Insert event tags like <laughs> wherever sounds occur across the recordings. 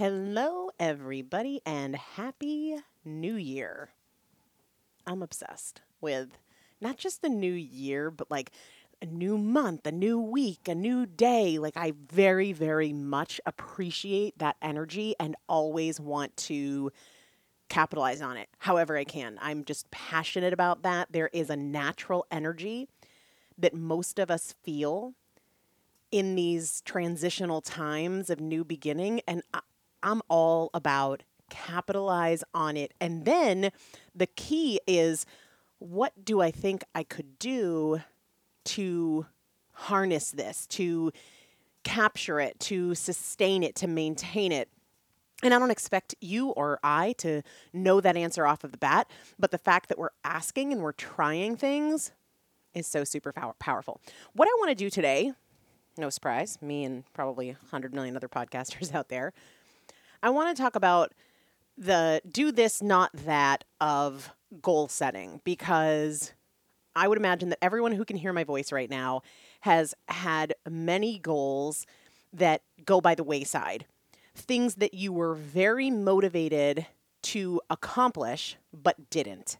Hello, everybody, and happy new year. I'm obsessed with not just the new year, but like a new month, a new week, a new day. Like, I very, very much appreciate that energy and always want to capitalize on it however I can. I'm just passionate about that. There is a natural energy that most of us feel in these transitional times of new beginning. And I'm all about capitalize on it. And then the key is what do I think I could do to harness this, to capture it, to sustain it, to maintain it? And I don't expect you or I to know that answer off of the bat, but the fact that we're asking and we're trying things is so super power- powerful. What I want to do today, no surprise, me and probably 100 million other podcasters <laughs> out there, I want to talk about the do this, not that of goal setting because I would imagine that everyone who can hear my voice right now has had many goals that go by the wayside. Things that you were very motivated to accomplish but didn't.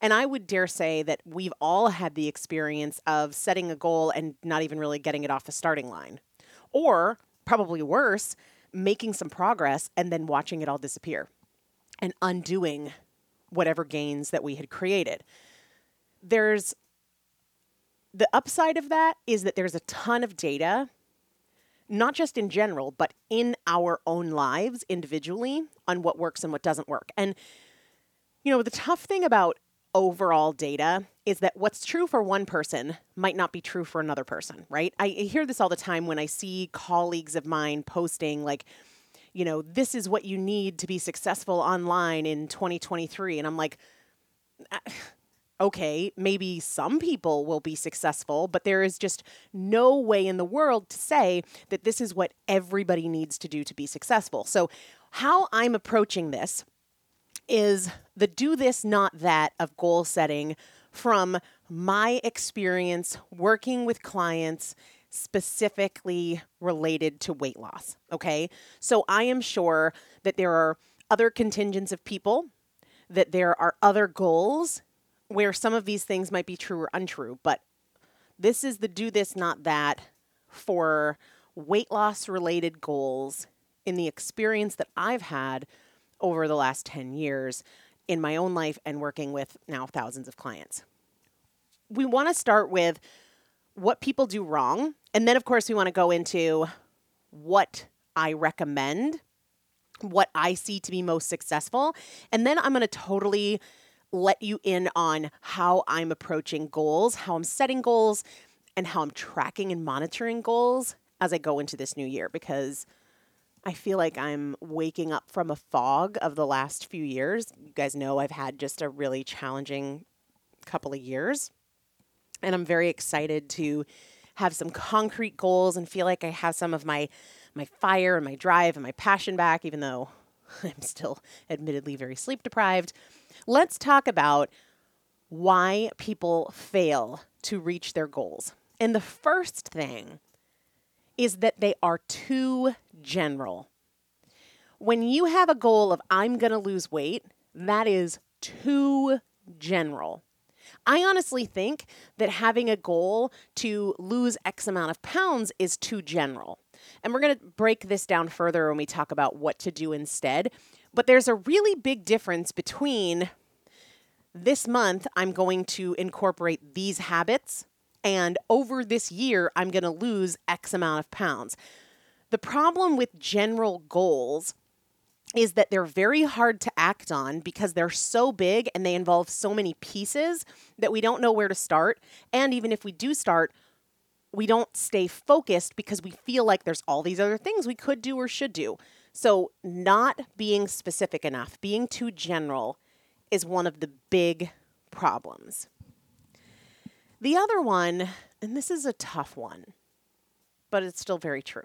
And I would dare say that we've all had the experience of setting a goal and not even really getting it off the starting line. Or, probably worse, making some progress and then watching it all disappear and undoing whatever gains that we had created. There's the upside of that is that there's a ton of data, not just in general, but in our own lives individually on what works and what doesn't work. And, you know, the tough thing about overall data is that what's true for one person might not be true for another person, right? I hear this all the time when I see colleagues of mine posting, like, you know, this is what you need to be successful online in 2023. And I'm like, ah, okay, maybe some people will be successful, but there is just no way in the world to say that this is what everybody needs to do to be successful. So, how I'm approaching this is the do this, not that of goal setting from my experience working with clients specifically related to weight loss. Okay. So I am sure that there are other contingents of people, that there are other goals where some of these things might be true or untrue, but this is the do this, not that for weight loss related goals in the experience that I've had over the last 10 years in my own life and working with now thousands of clients. We want to start with what people do wrong. And then, of course, we want to go into what I recommend, what I see to be most successful. And then I'm going to totally let you in on how I'm approaching goals, how I'm setting goals, and how I'm tracking and monitoring goals as I go into this new year because I feel like I'm waking up from a fog of the last few years. You guys know I've had just a really challenging couple of years. And I'm very excited to have some concrete goals and feel like I have some of my my fire and my drive and my passion back even though <laughs> I'm still admittedly very sleep deprived. Let's talk about why people fail to reach their goals. And the first thing is that they are too general. When you have a goal of, I'm going to lose weight, that is too general. I honestly think that having a goal to lose X amount of pounds is too general. And we're going to break this down further when we talk about what to do instead. But there's a really big difference between this month, I'm going to incorporate these habits and over this year, I'm going to lose X amount of pounds. The problem with general goals is that they're very hard to act on because they're so big and they involve so many pieces that we don't know where to start. And even if we do start, we don't stay focused because we feel like there's all these other things we could do or should do. So, not being specific enough, being too general, is one of the big problems. The other one, and this is a tough one, but it's still very true.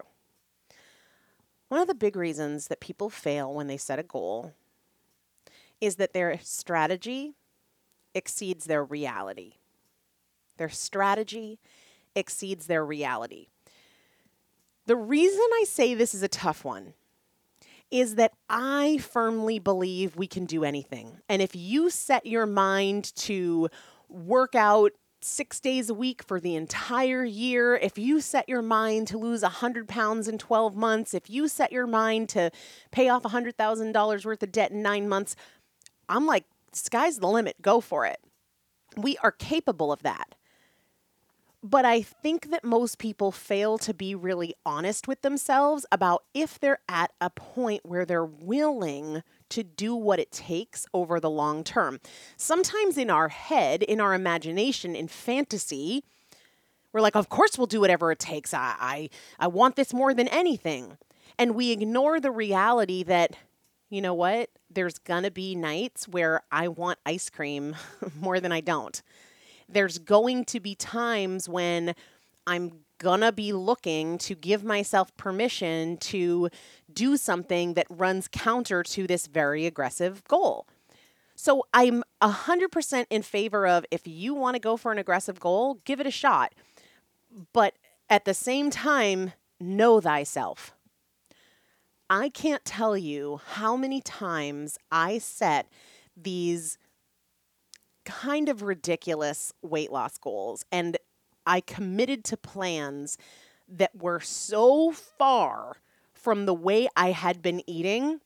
One of the big reasons that people fail when they set a goal is that their strategy exceeds their reality. Their strategy exceeds their reality. The reason I say this is a tough one is that I firmly believe we can do anything. And if you set your mind to work out six days a week for the entire year, if you set your mind to lose 100 pounds in 12 months, if you set your mind to pay off $100,000 worth of debt in nine months, I'm like, sky's the limit, go for it. We are capable of that. But I think that most people fail to be really honest with themselves about if they're at a point where they're willing to do what it takes over the long term. Sometimes in our head, in our imagination, in fantasy, we're like, of course we'll do whatever it takes. I, I, I want this more than anything. And we ignore the reality that, you know what? There's gonna be nights where I want ice cream <laughs> more than I don't there's going to be times when I'm gonna be looking to give myself permission to do something that runs counter to this very aggressive goal. So I'm 100% in favor of if you want to go for an aggressive goal, give it a shot. But at the same time, know thyself. I can't tell you how many times I set these kind of ridiculous weight loss goals. And I committed to plans that were so far from the way I had been eating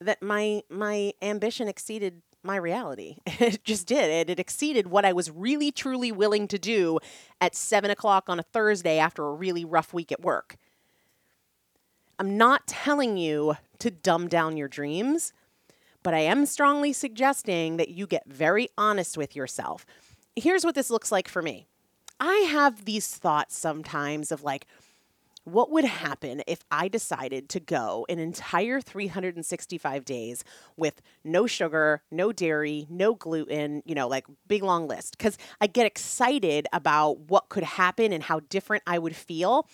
that my my ambition exceeded my reality. <laughs> It just did. It, it exceeded what I was really truly willing to do at seven o'clock on a Thursday after a really rough week at work. I'm not telling you to dumb down your dreams. But I am strongly suggesting that you get very honest with yourself. Here's what this looks like for me I have these thoughts sometimes of like, what would happen if I decided to go an entire 365 days with no sugar, no dairy, no gluten, you know, like big long list? Because I get excited about what could happen and how different I would feel.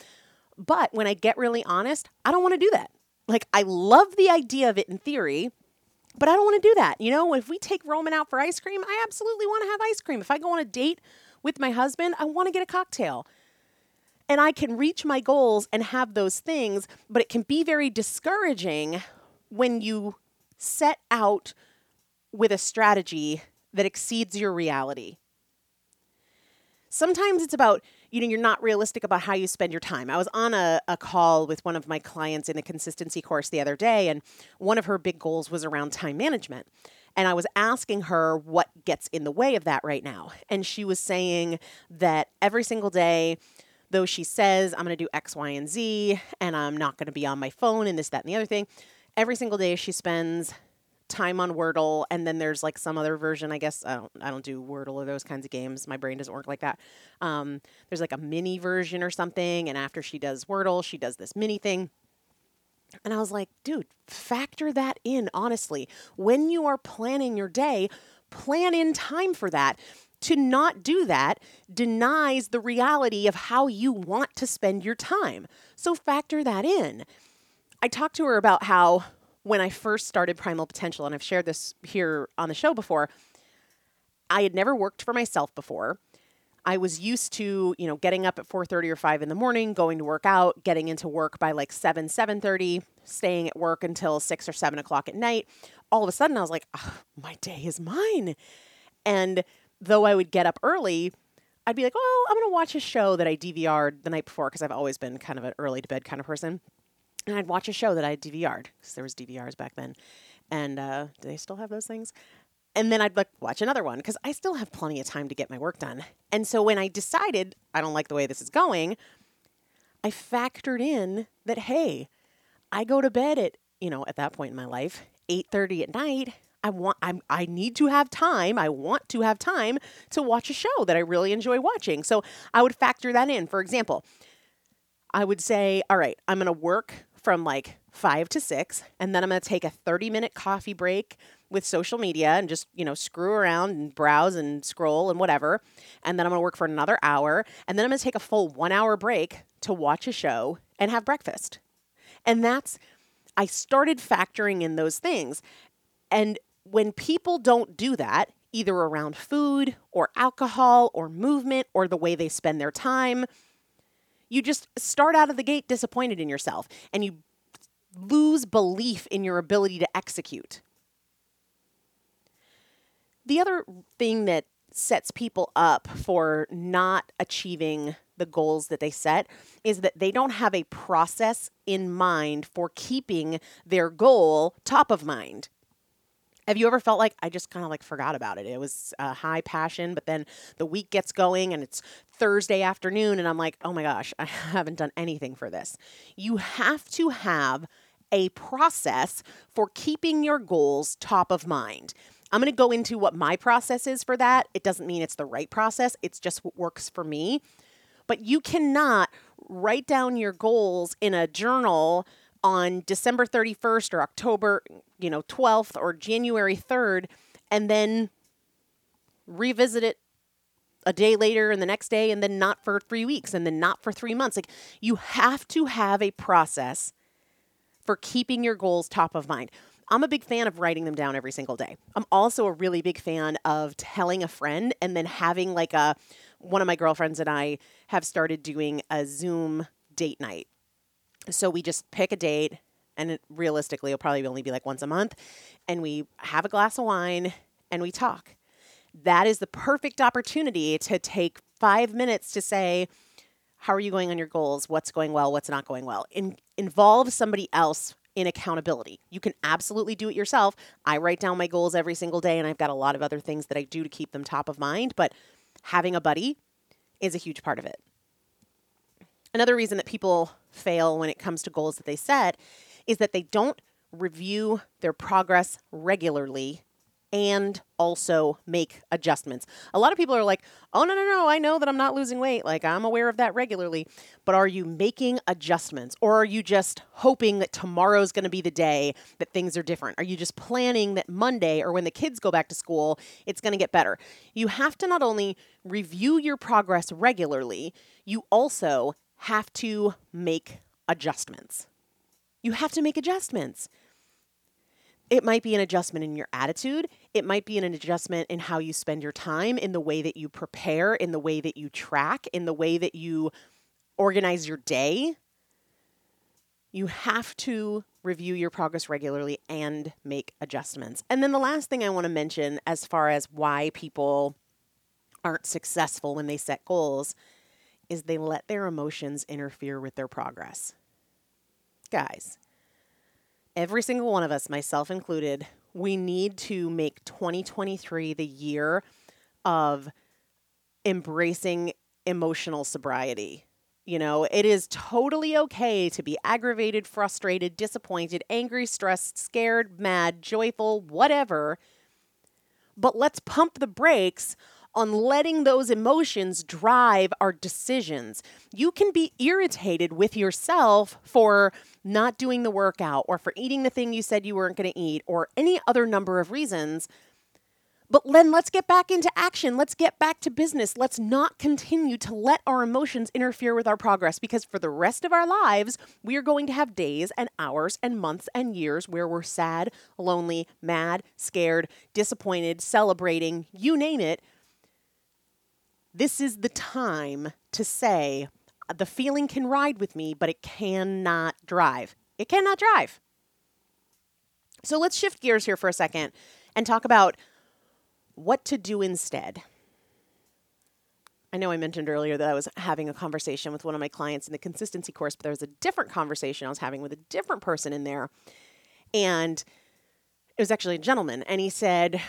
But when I get really honest, I don't want to do that. Like, I love the idea of it in theory, but I don't want to do that. You know, if we take Roman out for ice cream, I absolutely want to have ice cream. If I go on a date with my husband, I want to get a cocktail. And I can reach my goals and have those things, but it can be very discouraging when you set out with a strategy that exceeds your reality. Sometimes it's about you know you're not realistic about how you spend your time i was on a, a call with one of my clients in a consistency course the other day and one of her big goals was around time management and I was asking her what gets in the way of that right now. And she was saying that every single day, though she says, I'm going to do X, Y, and Z, and I'm not going to be on my phone and this, that, and the other thing, every single day she spends time on Wordle, and then there's like some other version. I guess I don't I don't do Wordle or those kinds of games. My brain doesn't work like that. Um, there's like a mini version or something, and after she does Wordle, she does this mini thing. And I was like, dude, factor that in honestly. When you are planning your day, plan in time for that. To not do that denies the reality of how you want to spend your time. So factor that in. I talked to her about how when I first started Primal Potential, and I've shared this here on the show before, I had never worked for myself before. I was used to, you know, getting up at 4:30 or 5 in the morning, going to work out, getting into work by like 7, 7:30, staying at work until 6 or 7 o'clock at night. All of a sudden I was like, oh, my day is mine. And though I would get up early, I'd be like, oh, I'm to watch a show that I DVR'd the night before because I've always been kind of an early to bed kind of person and I'd watch a show that I DVR'd because there was DVRs back then. And uh, do they still have those things? And then I'd like watch another one because I still have plenty of time to get my work done. And so when I decided I don't like the way this is going, I factored in that hey, I go to bed at you know at that point in my life eight thirty at night. I want I'm I need to have time. I want to have time to watch a show that I really enjoy watching. So I would factor that in. For example, I would say, all right, I'm going to work from like five to six, and then I'm going to take a 30 minute coffee break with social media and just, you know, screw around and browse and scroll and whatever. And then I'm going to work for another hour. And then I'm going to take a full one hour break to watch a show and have breakfast. And that's, I started factoring in those things. And when people don't do that, either around food or alcohol or movement or the way they spend their time, you just start out of the gate disappointed in yourself and you lose belief in your ability to execute. The other thing that sets people up for not achieving the goals that they set is that they don't have a process in mind for keeping their goal top of mind. Have you ever felt like I just kind of like forgot about it? It was a high passion, but then the week gets going and it's Thursday afternoon, and I'm like, oh my gosh, <laughs> I haven't done anything for this. You have to have a process for keeping your goals top of mind. I'm going to go into what my process is for that. It doesn't mean it's the right process, it's just what works for me. But you cannot write down your goals in a journal on December 31st or October, you know, 12th or January 3rd and then revisit it a day later and the next day and then not for 3 weeks and then not for 3 months. Like you have to have a process for keeping your goals top of mind. I'm a big fan of writing them down every single day. I'm also a really big fan of telling a friend and then having like a one of my girlfriends and I have started doing a Zoom date night. So we just pick a date and it, realistically it'll probably only be like once a month and we have a glass of wine and we talk. That is the perfect opportunity to take 5 minutes to say how are you going on your goals? What's going well? What's not going well? In, involve somebody else in accountability. You can absolutely do it yourself. I write down my goals every single day, and I've got a lot of other things that I do to keep them top of mind, but having a buddy is a huge part of it. Another reason that people fail when it comes to goals that they set is that they don't review their progress regularly and also make adjustments. A lot of people are like, oh, no, no, no, I know that I'm not losing weight. Like, I'm aware of that regularly. But are you making adjustments or are you just hoping that tomorrow's going to be the day that things are different? Are you just planning that Monday or when the kids go back to school, it's going to get better? You have to not only review your progress regularly, you also have to make adjustments. You have to make adjustments. It might be an adjustment in your attitude. It might be an adjustment in how you spend your time, in the way that you prepare, in the way that you track, in the way that you organize your day. You have to review your progress regularly and make adjustments. And then the last thing I want to mention, as far as why people aren't successful when they set goals, is they let their emotions interfere with their progress. Guys, every single one of us, myself included, we need to make 2023 the year of embracing emotional sobriety. You know, it is totally okay to be aggravated, frustrated, disappointed, angry, stressed, scared, mad, joyful, whatever. But let's pump the brakes on letting those emotions drive our decisions. You can be irritated with yourself for not doing the workout or for eating the thing you said you weren't going to eat or any other number of reasons. But then let's get back into action. Let's get back to business. Let's not continue to let our emotions interfere with our progress because for the rest of our lives, we are going to have days and hours and months and years where we're sad, lonely, mad, scared, disappointed, celebrating, you name it, this is the time to say, the feeling can ride with me, but it cannot drive. It cannot drive. So let's shift gears here for a second and talk about what to do instead. I know I mentioned earlier that I was having a conversation with one of my clients in the consistency course, but there was a different conversation I was having with a different person in there. And it was actually a gentleman. And he said,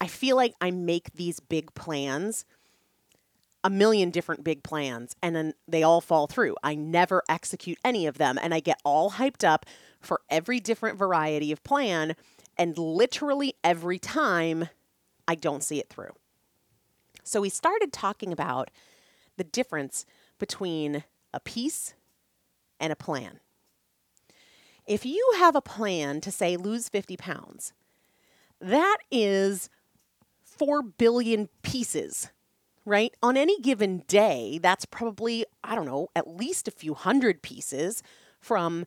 I feel like I make these big plans a million different big plans and then they all fall through. I never execute any of them and I get all hyped up for every different variety of plan and literally every time I don't see it through. So we started talking about the difference between a piece and a plan. If you have a plan to say lose 50 pounds, that is 4 billion pieces right? On any given day, that's probably, I don't know, at least a few hundred pieces from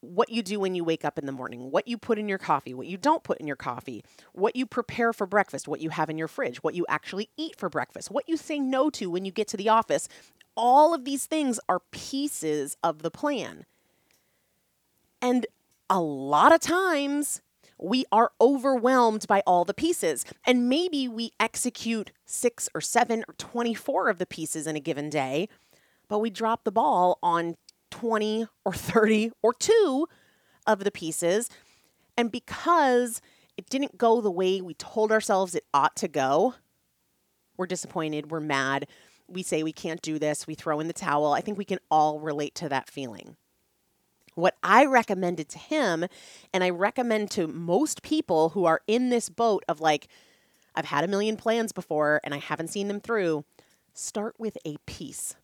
what you do when you wake up in the morning, what you put in your coffee, what you don't put in your coffee, what you prepare for breakfast, what you have in your fridge, what you actually eat for breakfast, what you say no to when you get to the office. All of these things are pieces of the plan. And a lot of times we are overwhelmed by all the pieces. And maybe we execute six or seven or 24 of the pieces in a given day, but we drop the ball on 20 or 30 or two of the pieces. And because it didn't go the way we told ourselves it ought to go, we're disappointed, we're mad, we say we can't do this, we throw in the towel. I think we can all relate to that feeling. What I recommended to him, and I recommend to most people who are in this boat of like, I've had a million plans before and I haven't seen them through, start with a piece.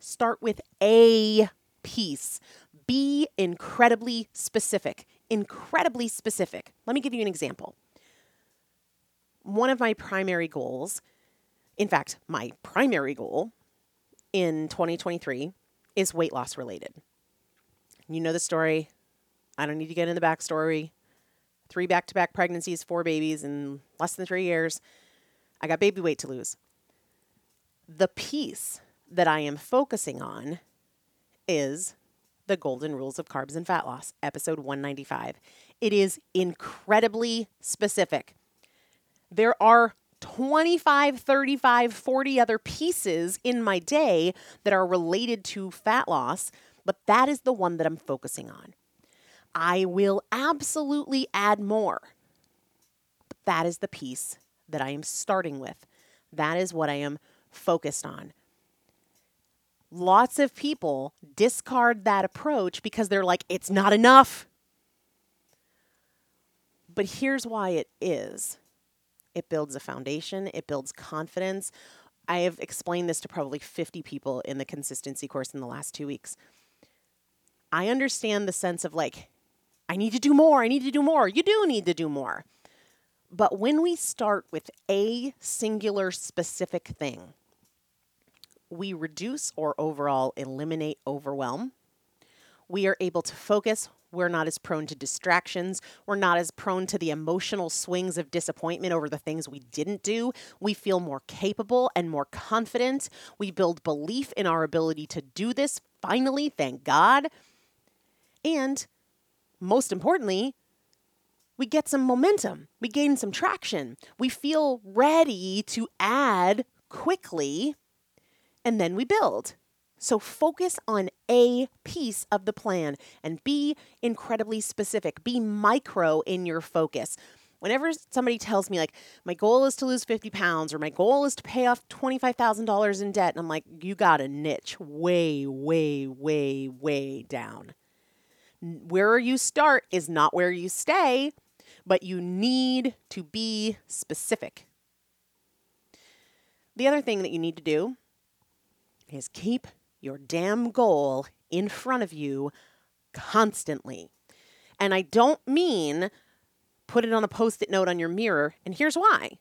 Start with a piece. Be incredibly specific. Incredibly specific. Let me give you an example. One of my primary goals, in fact, my primary goal in 2023 is weight loss related. You know the story. I don't need to get in the backstory. Three back to back pregnancies, four babies in less than three years. I got baby weight to lose. The piece that I am focusing on is the Golden Rules of Carbs and Fat Loss, episode 195. It is incredibly specific. There are 25, 35, 40 other pieces in my day that are related to fat loss but that is the one that I'm focusing on. I will absolutely add more. But that is the piece that I am starting with. That is what I am focused on. Lots of people discard that approach because they're like, it's not enough. But here's why it is it builds a foundation, it builds confidence. I have explained this to probably 50 people in the consistency course in the last two weeks. I understand the sense of like, I need to do more, I need to do more. You do need to do more. But when we start with a singular specific thing, we reduce or overall eliminate overwhelm. We are able to focus. We're not as prone to distractions. We're not as prone to the emotional swings of disappointment over the things we didn't do. We feel more capable and more confident. We build belief in our ability to do this. Finally, thank God. And most importantly, we get some momentum, we gain some traction, we feel ready to add quickly, and then we build. So focus on a piece of the plan and be incredibly specific. Be micro in your focus. Whenever somebody tells me, like, my goal is to lose 50 pounds or my goal is to pay off $25,000 in debt, and I'm like, you got a niche way, way, way, way down where you start is not where you stay, but you need to be specific. The other thing that you need to do is keep your damn goal in front of you constantly. And I don't mean put it on a post it note on your mirror. And here's why.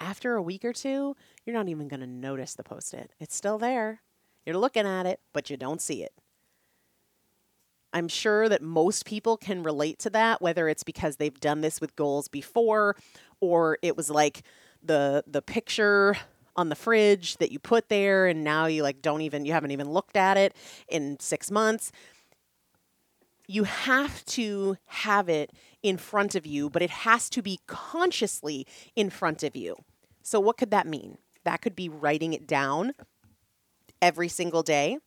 After a week or two, you're not even going to notice the post it. It's still there. You're looking at it, but you don't see it. I'm sure that most people can relate to that, whether it's because they've done this with goals before or it was like the the picture on the fridge that you put there and now you like don't even you haven't even looked at it in 6 months. You have to have it in front of you, but it has to be consciously in front of you. So what could that mean? That could be writing it down every single day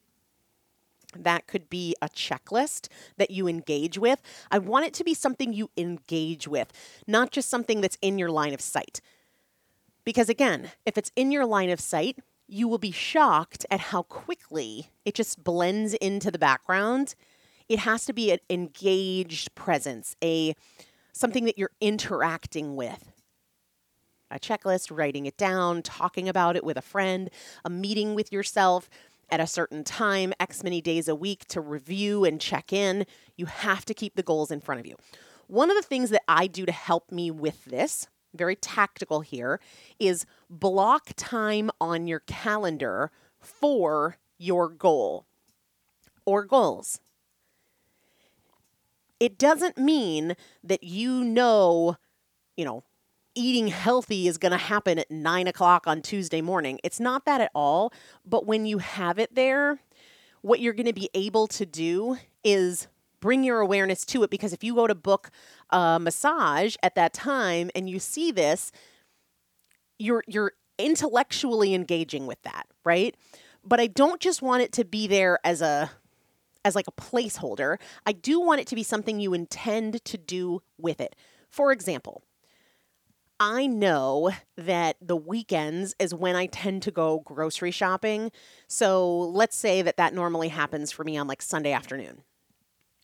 that could be a checklist that you engage with. I want it to be something you engage with, not just something that's in your line of sight. Because again, if it's in your line of sight, you will be shocked at how quickly it just blends into the background. It has to be an engaged presence, a something that you're interacting with. A checklist, writing it down, talking about it with a friend, a meeting with yourself at a certain time, X many days a week to review and check in. You have to keep the goals in front of you. One of the things that I do to help me with this, very tactical here, is block time on your calendar for your goal or goals. It doesn't mean that you know, you know, eating healthy is going to happen at nine o'clock on Tuesday morning. It's not that at all. But when you have it there, what you're going to be able to do is bring your awareness to it because if you go to book a massage at that time and you see this, you're you're intellectually engaging with that, right? But I don't just want it to be there as a as like a placeholder. I do want it to be something you intend to do with it. For example, I know that the weekends is when I tend to go grocery shopping. So let's say that that normally happens for me on like Sunday afternoon.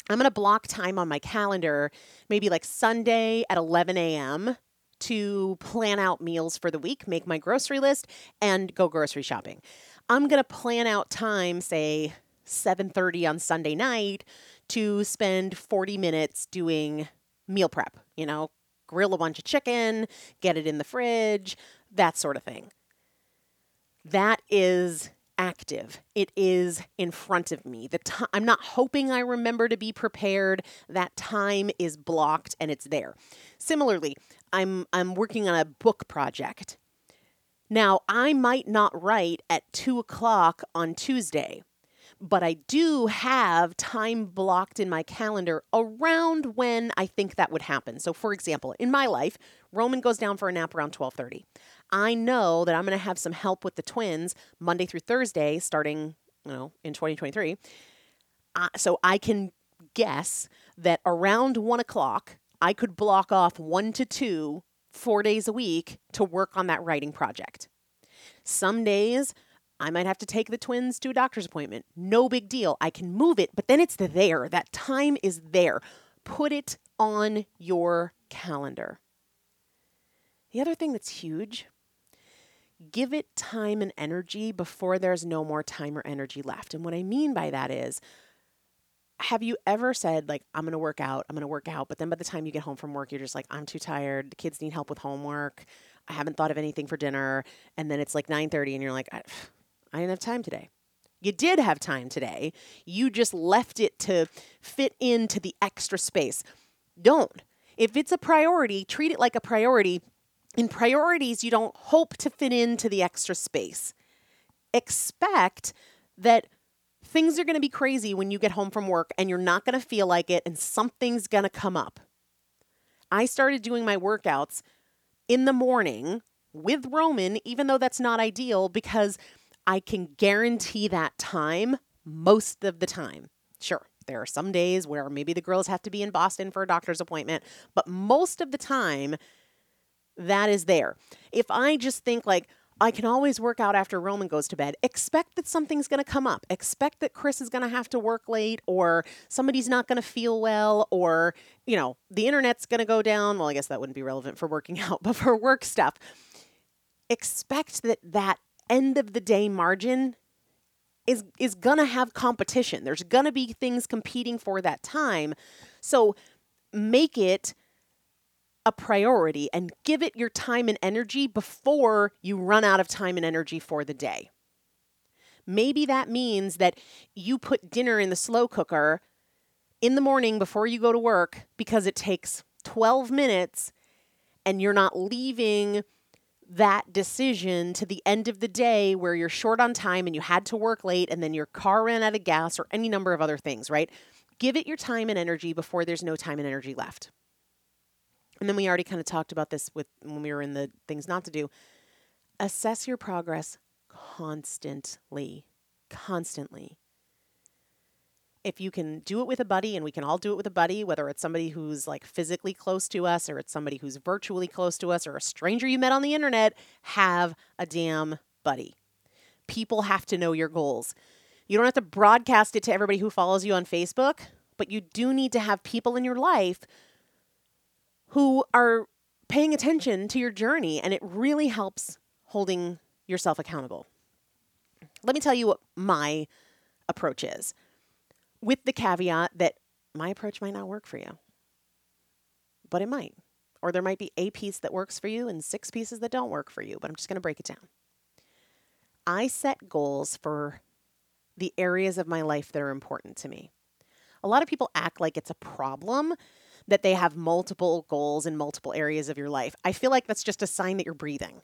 I'm going to block time on my calendar, maybe like Sunday at 11 a.m. to plan out meals for the week, make my grocery list, and go grocery shopping. I'm going to plan out time, say 7:30 on Sunday night, to spend 40 minutes doing meal prep, you know, grill a bunch of chicken, get it in the fridge, that sort of thing. That is active. It is in front of me. The time I'm not hoping I remember to be prepared. That time is blocked and it's there. Similarly, I'm I'm working on a book project. Now I might not write at two o'clock on Tuesday but I do have time blocked in my calendar around when I think that would happen. So for example, in my life, Roman goes down for a nap around 12:30. I know that I'm going to have some help with the twins Monday through Thursday starting, you know, in 2023. Uh, so I can guess that around one o'clock, I could block off one to two, four days a week to work on that writing project. Some days I might have to take the twins to a doctor's appointment. No big deal. I can move it, but then it's there. That time is there. Put it on your calendar. The other thing that's huge give it time and energy before there's no more time or energy left. And what I mean by that is, have you ever said like i'm going to work out i'm going to work out but then by the time you get home from work you're just like i'm too tired the kids need help with homework i haven't thought of anything for dinner and then it's like 9.30 and you're like I didn't have time today. You did have time today. You just left it to fit into the extra space. Don't. If it's a priority, treat it like a priority. In priorities, you don't hope to fit into the extra space. Expect that things are going to be crazy when you get home from work and you're not going to feel like it and something's going to come up. I started doing my workouts in the morning with Roman, even though that's not ideal because I can guarantee that time most of the time. Sure, there are some days where maybe the girls have to be in Boston for a doctor's appointment, but most of the time, that is there. If I just think like, I can always work out after Roman goes to bed. Expect that something's going to come up. Expect that Chris is going to have to work late or somebody's not going to feel well or, you know, the internet's going to go down. Well, I guess that wouldn't be relevant for working <laughs> out, but for work stuff. Expect that that end of the day margin is is going to have competition. There's going to be things competing for that time. So make it a priority and give it your time and energy before you run out of time and energy for the day. Maybe that means that you put dinner in the slow cooker in the morning before you go to work because it takes 12 minutes and you're not leaving that decision to the end of the day where you're short on time and you had to work late and then your car ran out of gas or any number of other things, right? Give it your time and energy before there's no time and energy left. And then we already kind of talked about this with when we were in the things not to do. Assess your progress constantly. Constantly if you can do it with a buddy, and we can all do it with a buddy, whether it's somebody who's like physically close to us or it's somebody who's virtually close to us or a stranger you met on the internet, have a damn buddy. People have to know your goals. You don't have to broadcast it to everybody who follows you on Facebook, but you do need to have people in your life who are paying attention to your journey, and it really helps holding yourself accountable. Let me tell you what my approach is with the caveat that my approach might not work for you, but it might. Or there might be a piece that works for you and six pieces that don't work for you, but I'm just going to break it down. I set goals for the areas of my life that are important to me. A lot of people act like it's a problem that they have multiple goals in multiple areas of your life. I feel like that's just a sign that you're breathing.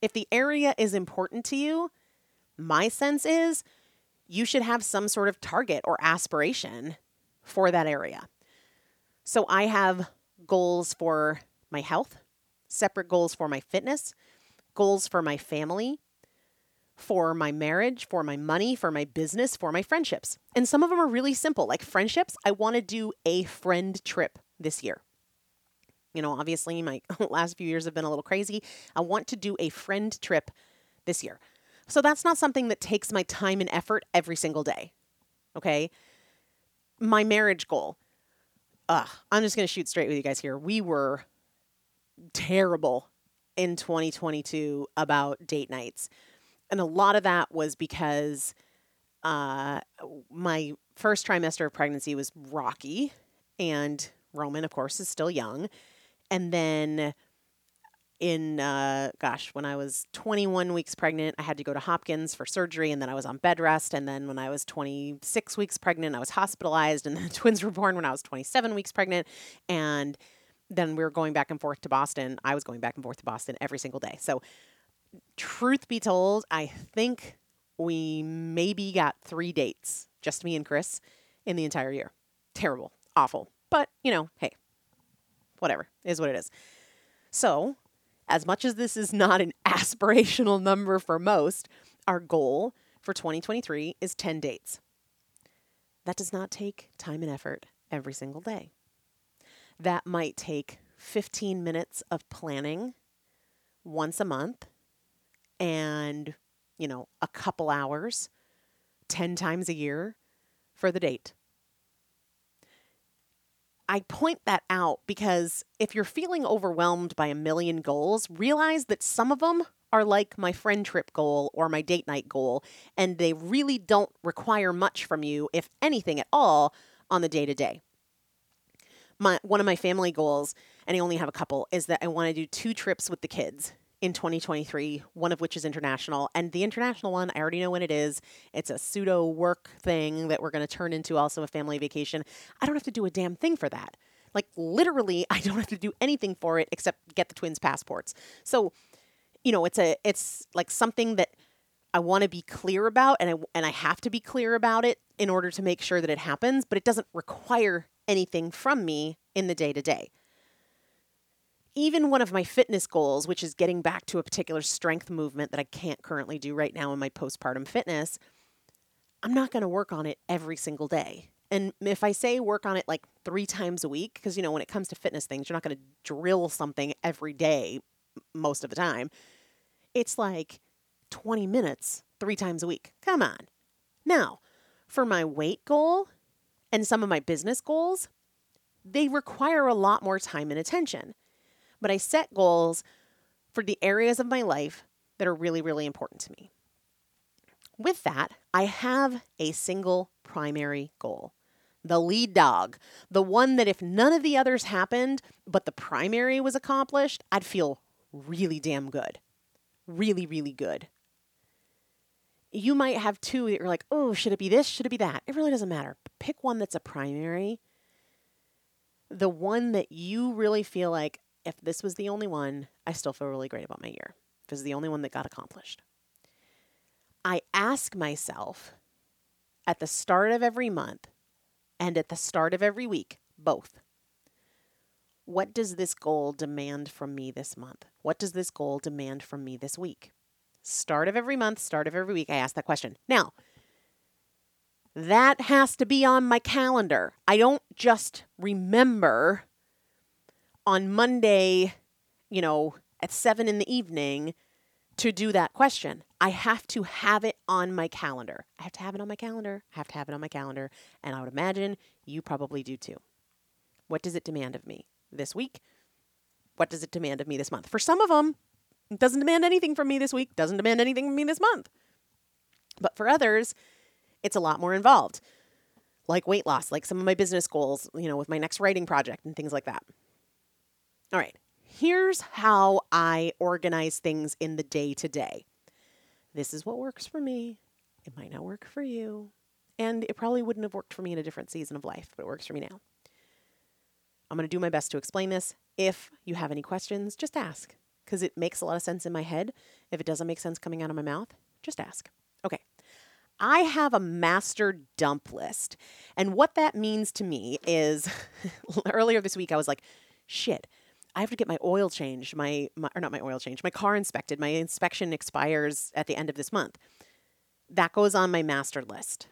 If the area is important to you, my sense is you should have some sort of target or aspiration for that area. So I have goals for my health, separate goals for my fitness, goals for my family, for my marriage, for my money, for my business, for my friendships. And some of them are really simple. Like friendships, I want to do a friend trip this year. You know, obviously, my <laughs> last few years have been a little crazy. I want to do a friend trip this year. So that's not something that takes my time and effort every single day. Okay. My marriage goal. Ugh, I'm just going to shoot straight with you guys here. We were terrible in 2022 about date nights. And a lot of that was because uh, my first trimester of pregnancy was rocky, and Roman, of course, is still young. And then in uh, gosh, when I was 21 weeks pregnant, I had to go to Hopkins for surgery, and then I was on bed rest. And then when I was 26 weeks pregnant, I was hospitalized, and <laughs> the twins were born when I was 27 weeks pregnant, and then we were going back and forth to Boston. I was going back and forth to Boston every single day. So truth be told, I think we maybe got three dates, just me and Chris, in the entire year. Terrible, awful. But, you know, hey, whatever, is what it is. So, as much as this is not an <laughs> aspirational number for most, our goal for 2023 is 10 dates. That does not take time and effort every single day. That might take 15 minutes of planning once a month and, you know, a couple hours 10 times a year for the date. I point that out because if you're feeling overwhelmed by a million goals, realize that some of them are like my friend trip goal or my date night goal, and they really don't require much from you, if anything at all, on the day to day. My one of my family goals, and I only have a couple, is that I want to do two trips with the kids in 2023, one of which is international. And the international one, I already know when it is. It's a pseudo work thing that we're going to turn into also a family vacation. I don't have to do a damn thing for that. Like literally, <laughs> I don't have to do anything for it except get the twins' passports. So, you know, it's a it's like something that I want to be clear about and I and I have to be clear about it in order to make sure that it happens, but it doesn't require anything from me in the day to day even one of my fitness goals, which is getting back to a particular strength movement that I can't currently do right now in my postpartum fitness, I'm not going to work on it every single day. And if I say work on it like three times a week, because, you know, when it comes to fitness things, you're not going to drill something every day most of the time. It's like 20 minutes three times a week. Come on. Now, for my weight goal and some of my business goals, they require a lot more time and attention but I set goals for the areas of my life that are really, really important to me. With that, I have a single primary goal the lead dog, the one that if none of the others happened, but the primary was accomplished, I'd feel really damn good. Really, really good. You might have two that you're like, oh, should it be this? Should it be that? It really doesn't matter. Pick one that's a primary. The one that you really feel like, if this was the only one, I still feel really great about my year. If is the only one that got accomplished. I ask myself at the start of every month and at the start of every week, both, what does this goal demand from me this month? What does this goal demand from me this week? Start of every month, start of every week, I ask that question. Now, that has to be on my calendar. I don't just remember on Monday, you know, at seven in the evening to do that question. I have to have it on my calendar. I have to have it on my calendar. I have to have it on my calendar. And I would imagine you probably do too. What does it demand of me this week? What does it demand of me this month? For some of them, it doesn't demand anything from me this week, doesn't demand anything from me this month. But for others, it's a lot more involved, like weight loss, like some of my business goals, you know, with my next writing project and things like that. All right, here's how I organize things in the day to day. This is what works for me. It might not work for you. And it probably wouldn't have worked for me in a different season of life, but it works for me now. I'm going to do my best to explain this. If you have any questions, just ask because it makes a lot of sense in my head. If it doesn't make sense coming out of my mouth, just ask. Okay. I have a master dump list. And what that means to me is <laughs> earlier this week, I was like, shit, I have to get my oil changed, my, my or not my oil change, my car inspected. My inspection expires at the end of this month. That goes on my master list.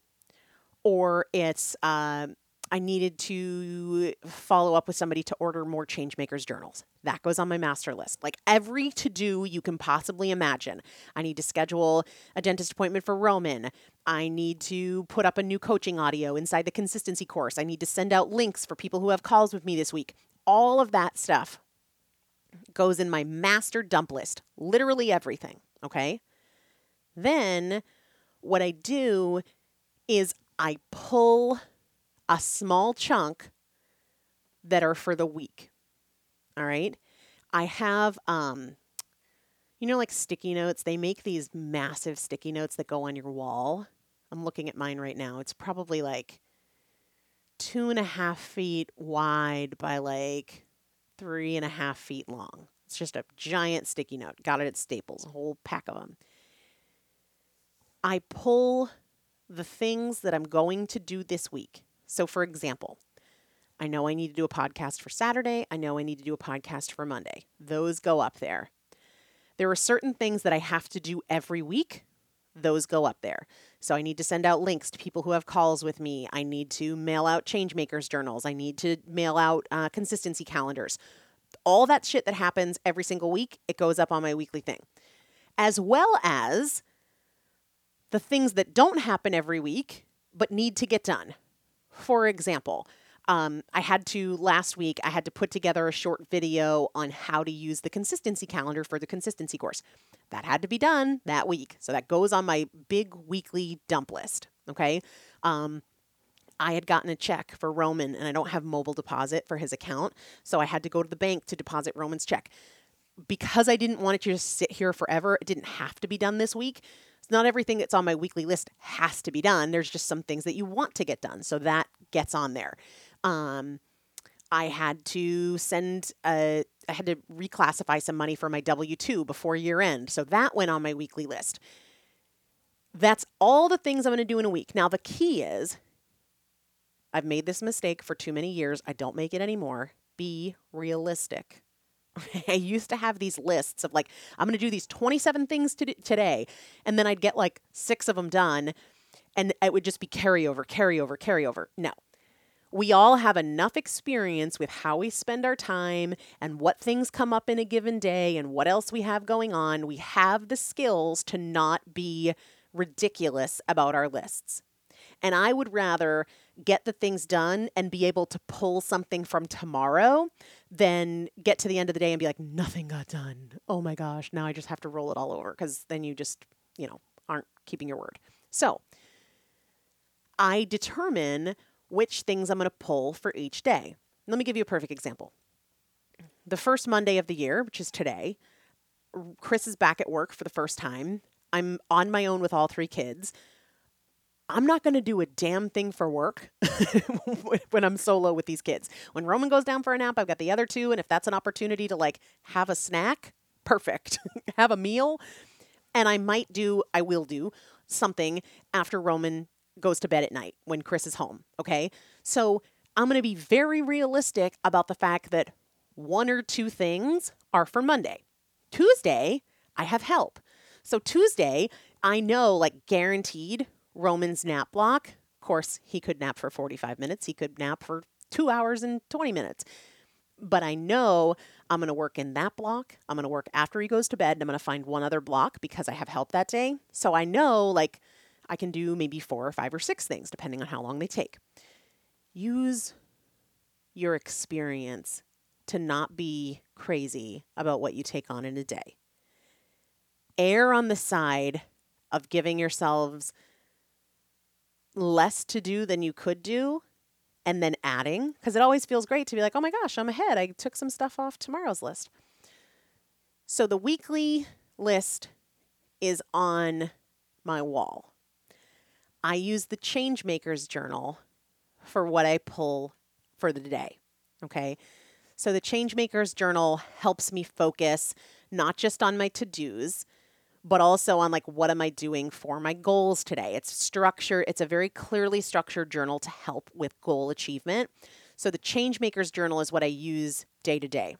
Or it's uh, I needed to follow up with somebody to order more Changemakers journals. That goes on my master list. Like every to do you can possibly imagine. I need to schedule a dentist appointment for Roman. I need to put up a new coaching audio inside the consistency course. I need to send out links for people who have calls with me this week. All of that stuff goes in my master dump list. Literally everything. Okay. Then what I do is I pull a small chunk that are for the week. All right. I have, um, you know, like sticky notes. They make these massive sticky notes that go on your wall. I'm looking at mine right now. It's probably like two and a half feet wide by like three and a half feet long. It's just a giant sticky note. Got it at Staples, a whole pack of them. I pull the things that I'm going to do this week so, for example, I know I need to do a podcast for Saturday. I know I need to do a podcast for Monday. Those go up there. There are certain things that I have to do every week. Those go up there. So I need to send out links to people who have calls with me. I need to mail out changemakers journals. I need to mail out uh, consistency calendars. All that shit that happens every single week, it goes up on my weekly thing. As well as the things that don't happen every week but need to get done. For example, um, I had to last week, I had to put together a short video on how to use the consistency calendar for the consistency course. That had to be done that week. So that goes on my big weekly dump list. Okay. Um, I had gotten a check for Roman and I don't have mobile deposit for his account. So I had to go to the bank to deposit Roman's check. Because I didn't want it to just sit here forever, it didn't have to be done this week It's not everything that's on my weekly list has to be done. There's just some things that you want to get done. So that gets on there. Um, I had to send a, I had to reclassify some money for my W 2 before year end. So that went on my weekly list. That's all the things I'm going to do in a week. Now, the key is I've made this mistake for too many years. I don't make it anymore. Be realistic. <laughs> I used to have these lists of like, I'm going to do these 27 things to today. And then I'd get like six of them done. And it would just be carryover, carryover, carryover. No. We all have enough experience with how we spend our time and what things come up in a given day and what else we have going on. We have the skills to not be ridiculous about our lists. And I would rather get the things done and be able to pull something from tomorrow than get to the end of the day and be like, nothing got done. Oh my gosh, now I just have to roll it all over because then you just, you know, aren't keeping your word. So I determine which things I'm going to pull for each day. Let me give you a perfect example. The first Monday of the year, which is today, Chris is back at work for the first time. I'm on my own with all three kids. I'm not going to do a damn thing for work <laughs> when I'm solo with these kids. When Roman goes down for a nap, I've got the other two. And if that's an opportunity to like have a snack, perfect. <laughs> have a meal. And I might do, I will do something after Roman goes to bed at night when Chris is home. Okay. So I'm going to be very realistic about the fact that one or two things are for Monday. Tuesday, I have help. So Tuesday, I know like guaranteed Roman's nap block. Of course, he could nap for 45 minutes, he could nap for two hours and 20 minutes. But I know I'm going to work in that block. I'm going to work after he goes to bed. And I'm going to find one other block because I have help that day. So I know, like, I can do maybe four or five or six things, depending on how long they take. Use your experience to not be crazy about what you take on in a day. Err on the side of giving yourselves less to do than you could do and then adding because it always feels great to be like, oh my gosh, I'm ahead. I took some stuff off tomorrow's list. So the weekly list is on my wall. I use the Changemakers journal for what I pull for the day. Okay. So the Changemakers journal helps me focus not just on my to dos, but also on like what am I doing for my goals today. It's structure, it's a very clearly structured journal to help with goal achievement. So the Changemakers journal is what I use day to day.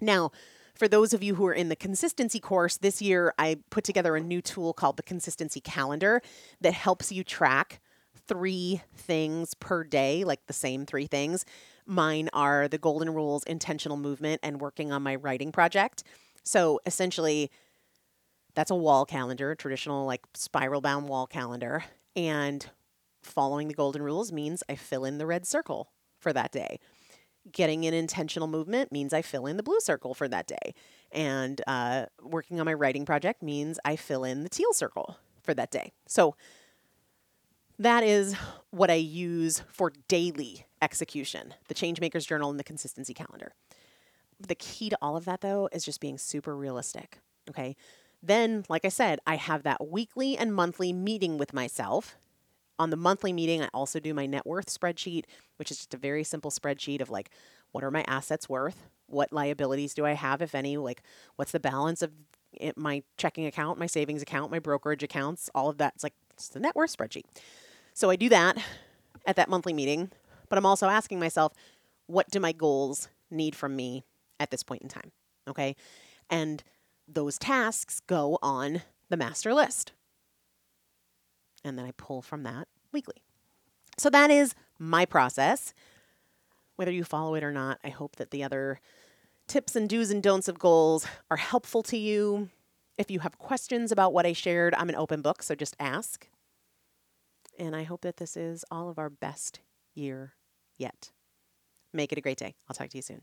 Now, for those of you who are in the consistency course, this year I put together a new tool called the Consistency Calendar that helps you track three things per day, like the same three things. Mine are the golden rules, intentional movement, and working on my writing project. So essentially, that's a wall calendar, traditional like spiral bound wall calendar. And following the golden rules means I fill in the red circle for that day. Getting an intentional movement means I fill in the blue circle for that day. And uh, working on my writing project means I fill in the teal circle for that day. So that is what I use for daily execution the Changemakers Journal and the Consistency Calendar. The key to all of that, though, is just being super realistic. Okay. Then, like I said, I have that weekly and monthly meeting with myself. On the monthly meeting, I also do my net worth spreadsheet, which is just a very simple spreadsheet of like, what are my assets worth? What liabilities do I have, if any? Like, what's the balance of my checking account, my savings account, my brokerage accounts? All of that. It's like, it's the net worth spreadsheet. So I do that at that monthly meeting, but I'm also asking myself, what do my goals need from me at this point in time? Okay. And those tasks go on the master list. And then I pull from that weekly. So that is my process. Whether you follow it or not, I hope that the other tips and do's and don'ts of goals are helpful to you. If you have questions about what I shared, I'm an open book, so just ask. And I hope that this is all of our best year yet. Make it a great day. I'll talk to you soon.